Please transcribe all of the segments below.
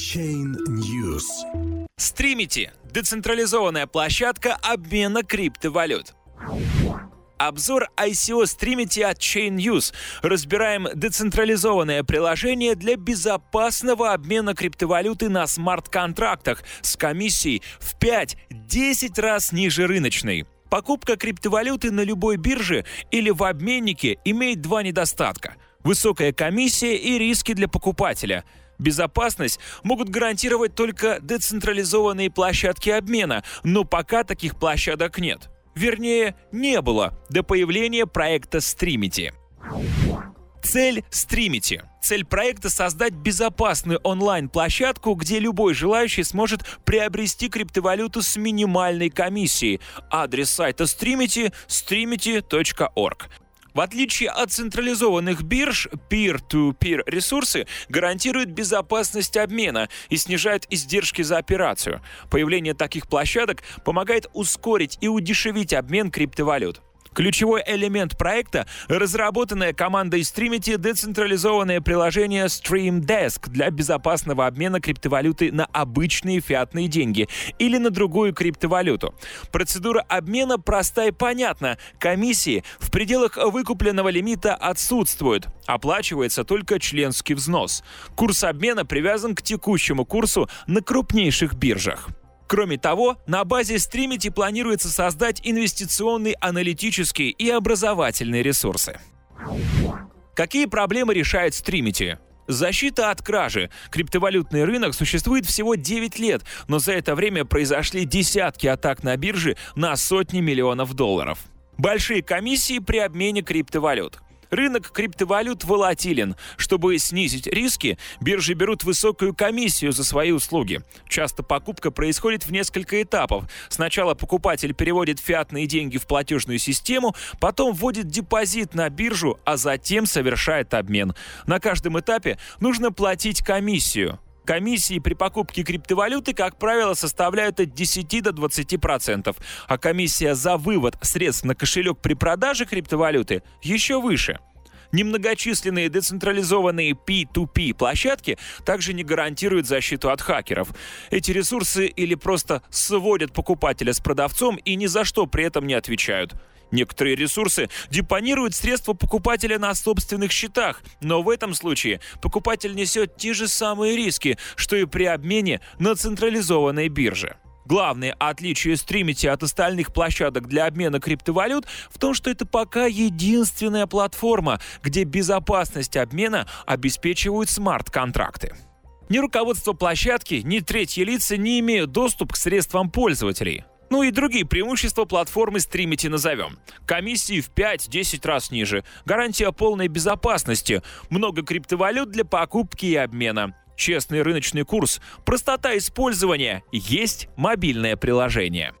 Chain News. Стримите – децентрализованная площадка обмена криптовалют. Обзор ICO Streamity от Chain News. Разбираем децентрализованное приложение для безопасного обмена криптовалюты на смарт-контрактах с комиссией в 5-10 раз ниже рыночной. Покупка криптовалюты на любой бирже или в обменнике имеет два недостатка – высокая комиссия и риски для покупателя – Безопасность могут гарантировать только децентрализованные площадки обмена, но пока таких площадок нет. Вернее, не было до появления проекта Streamity. Цель Streamity. Цель проекта — создать безопасную онлайн-площадку, где любой желающий сможет приобрести криптовалюту с минимальной комиссией. Адрес сайта Streamity — streamity.org. В отличие от централизованных бирж, peer-to-peer ресурсы гарантируют безопасность обмена и снижают издержки за операцию. Появление таких площадок помогает ускорить и удешевить обмен криптовалют. Ключевой элемент проекта — разработанное командой Streamity децентрализованное приложение Stream Desk для безопасного обмена криптовалюты на обычные фиатные деньги или на другую криптовалюту. Процедура обмена проста и понятна. Комиссии в пределах выкупленного лимита отсутствуют. Оплачивается только членский взнос. Курс обмена привязан к текущему курсу на крупнейших биржах. Кроме того, на базе Streamity планируется создать инвестиционные, аналитические и образовательные ресурсы. Какие проблемы решает Streamity? Защита от кражи. Криптовалютный рынок существует всего 9 лет, но за это время произошли десятки атак на бирже на сотни миллионов долларов. Большие комиссии при обмене криптовалют. Рынок криптовалют волатилен. Чтобы снизить риски, биржи берут высокую комиссию за свои услуги. Часто покупка происходит в несколько этапов. Сначала покупатель переводит фиатные деньги в платежную систему, потом вводит депозит на биржу, а затем совершает обмен. На каждом этапе нужно платить комиссию. Комиссии при покупке криптовалюты, как правило, составляют от 10 до 20%, а комиссия за вывод средств на кошелек при продаже криптовалюты еще выше. Немногочисленные децентрализованные P2P площадки также не гарантируют защиту от хакеров. Эти ресурсы или просто сводят покупателя с продавцом и ни за что при этом не отвечают. Некоторые ресурсы депонируют средства покупателя на собственных счетах, но в этом случае покупатель несет те же самые риски, что и при обмене на централизованной бирже. Главное отличие Streamity от остальных площадок для обмена криптовалют в том, что это пока единственная платформа, где безопасность обмена обеспечивают смарт-контракты. Ни руководство площадки, ни третьи лица не имеют доступ к средствам пользователей. Ну и другие преимущества платформы Streamity назовем. Комиссии в 5-10 раз ниже, гарантия полной безопасности, много криптовалют для покупки и обмена, честный рыночный курс, простота использования, есть мобильное приложение.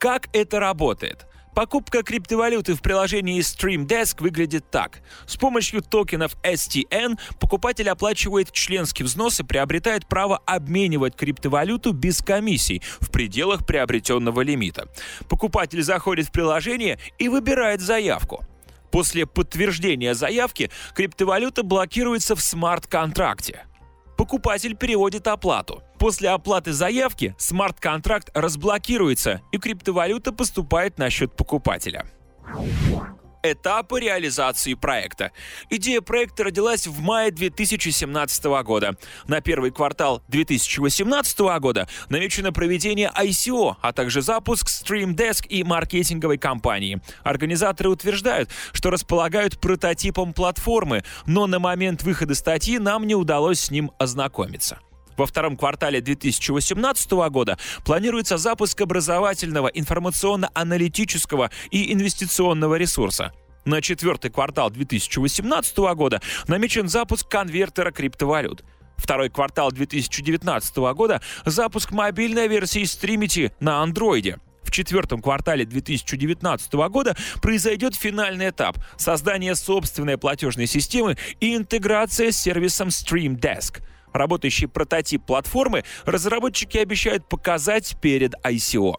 Как это работает? Покупка криптовалюты в приложении StreamDesk выглядит так. С помощью токенов STN покупатель оплачивает членский взнос и приобретает право обменивать криптовалюту без комиссий в пределах приобретенного лимита. Покупатель заходит в приложение и выбирает заявку. После подтверждения заявки криптовалюта блокируется в смарт-контракте. Покупатель переводит оплату. После оплаты заявки смарт-контракт разблокируется и криптовалюта поступает на счет покупателя. Этапы реализации проекта. Идея проекта родилась в мае 2017 года. На первый квартал 2018 года намечено проведение ICO, а также запуск Stream Desk и маркетинговой кампании. Организаторы утверждают, что располагают прототипом платформы, но на момент выхода статьи нам не удалось с ним ознакомиться. Во втором квартале 2018 года планируется запуск образовательного, информационно-аналитического и инвестиционного ресурса. На четвертый квартал 2018 года намечен запуск конвертера криптовалют. Второй квартал 2019 года – запуск мобильной версии Streamity на андроиде. В четвертом квартале 2019 года произойдет финальный этап – создание собственной платежной системы и интеграция с сервисом Stream Desk – Работающий прототип платформы разработчики обещают показать перед ICO.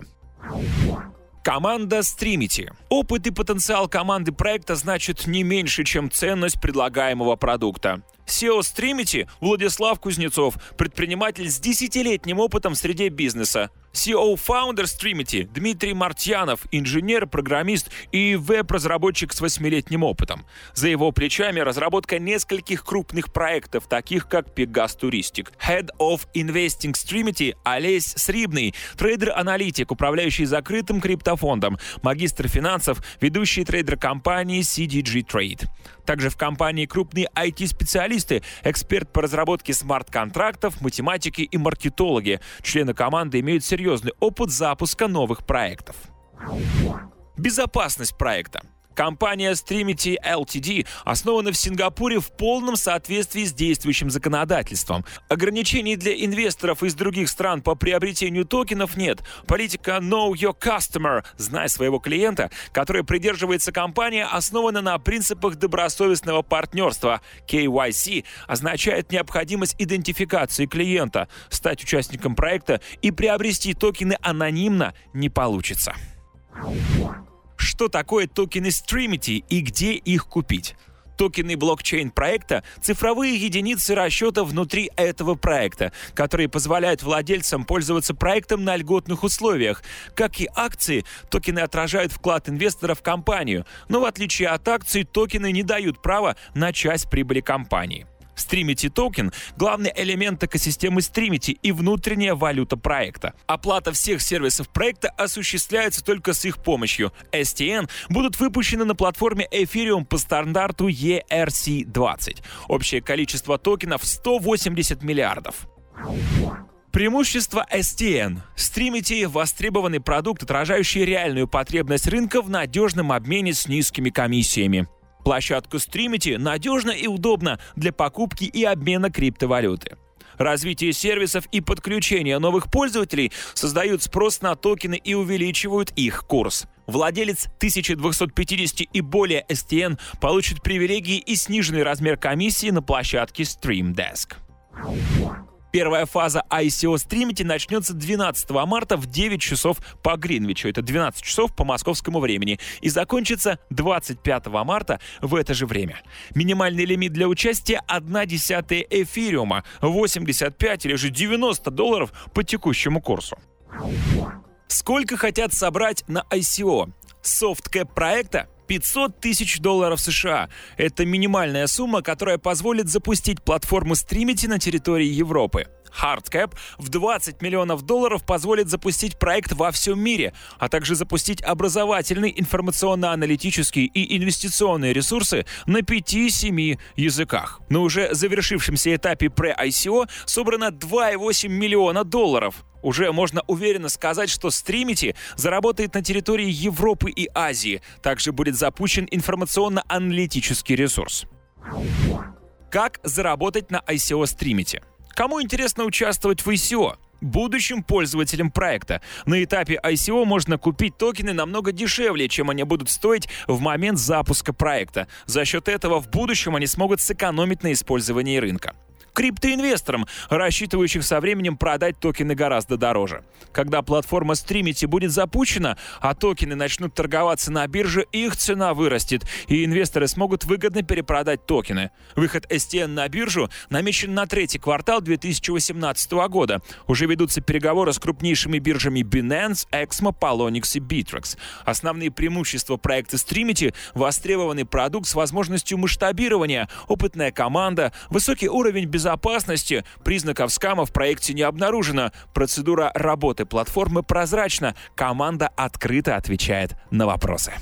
Команда Streamity. Опыт и потенциал команды проекта значит не меньше, чем ценность предлагаемого продукта. SEO Streamity Владислав Кузнецов, предприниматель с десятилетним опытом в среде бизнеса. CEO-фаундер Streamity Дмитрий Мартьянов, инженер, программист и веб-разработчик с восьмилетним опытом. За его плечами разработка нескольких крупных проектов, таких как Pegas Touristic. Head of Investing Streamity Олесь Срибный, трейдер-аналитик, управляющий закрытым криптофондом, магистр финансов, ведущий трейдер компании CDG Trade. Также в компании крупные IT-специалисты, эксперт по разработке смарт-контрактов, математики и маркетологи. Члены команды имеют серьезный опыт запуска новых проектов. Безопасность проекта. Компания Streamity Ltd основана в Сингапуре в полном соответствии с действующим законодательством. Ограничений для инвесторов из других стран по приобретению токенов нет. Политика Know Your Customer – знай своего клиента, которой придерживается компания, основана на принципах добросовестного партнерства. KYC означает необходимость идентификации клиента. Стать участником проекта и приобрести токены анонимно не получится что такое токены Streamity и где их купить. Токены блокчейн проекта — цифровые единицы расчета внутри этого проекта, которые позволяют владельцам пользоваться проектом на льготных условиях. Как и акции, токены отражают вклад инвестора в компанию, но в отличие от акций, токены не дают права на часть прибыли компании. Streamity токен — главный элемент экосистемы Streamity и внутренняя валюта проекта. Оплата всех сервисов проекта осуществляется только с их помощью. STM будут выпущены на платформе Ethereum по стандарту ERC-20. Общее количество токенов — 180 миллиардов. Преимущество STN. Streamity – востребованный продукт, отражающий реальную потребность рынка в надежном обмене с низкими комиссиями. Площадку Streamity надежно и удобно для покупки и обмена криптовалюты. Развитие сервисов и подключение новых пользователей создают спрос на токены и увеличивают их курс. Владелец 1250 и более STN получит привилегии и сниженный размер комиссии на площадке StreamDesk. Первая фаза ICO Streamity начнется 12 марта в 9 часов по Гринвичу, это 12 часов по московскому времени, и закончится 25 марта в это же время. Минимальный лимит для участия 1 десятая эфириума, 85 или же 90 долларов по текущему курсу. Сколько хотят собрать на ICO? Софткэп проекта 500 тысяч долларов США. Это минимальная сумма, которая позволит запустить платформу Streamity на территории Европы. Hardcap в 20 миллионов долларов позволит запустить проект во всем мире, а также запустить образовательные, информационно-аналитические и инвестиционные ресурсы на 5-7 языках. На уже завершившемся этапе pre-ICO собрано 2,8 миллиона долларов. Уже можно уверенно сказать, что Streamity заработает на территории Европы и Азии. Также будет запущен информационно-аналитический ресурс. Как заработать на ICO Streamity? Кому интересно участвовать в ICO? будущим пользователям проекта. На этапе ICO можно купить токены намного дешевле, чем они будут стоить в момент запуска проекта. За счет этого в будущем они смогут сэкономить на использовании рынка криптоинвесторам, рассчитывающих со временем продать токены гораздо дороже. Когда платформа Streamity будет запущена, а токены начнут торговаться на бирже, их цена вырастет, и инвесторы смогут выгодно перепродать токены. Выход STN на биржу намечен на третий квартал 2018 года. Уже ведутся переговоры с крупнейшими биржами Binance, Exmo, Polonix и Bittrex. Основные преимущества проекта Streamity — востребованный продукт с возможностью масштабирования, опытная команда, высокий уровень безопасности безопасности признаков скама в проекте не обнаружено. Процедура работы платформы прозрачна. Команда открыто отвечает на вопросы.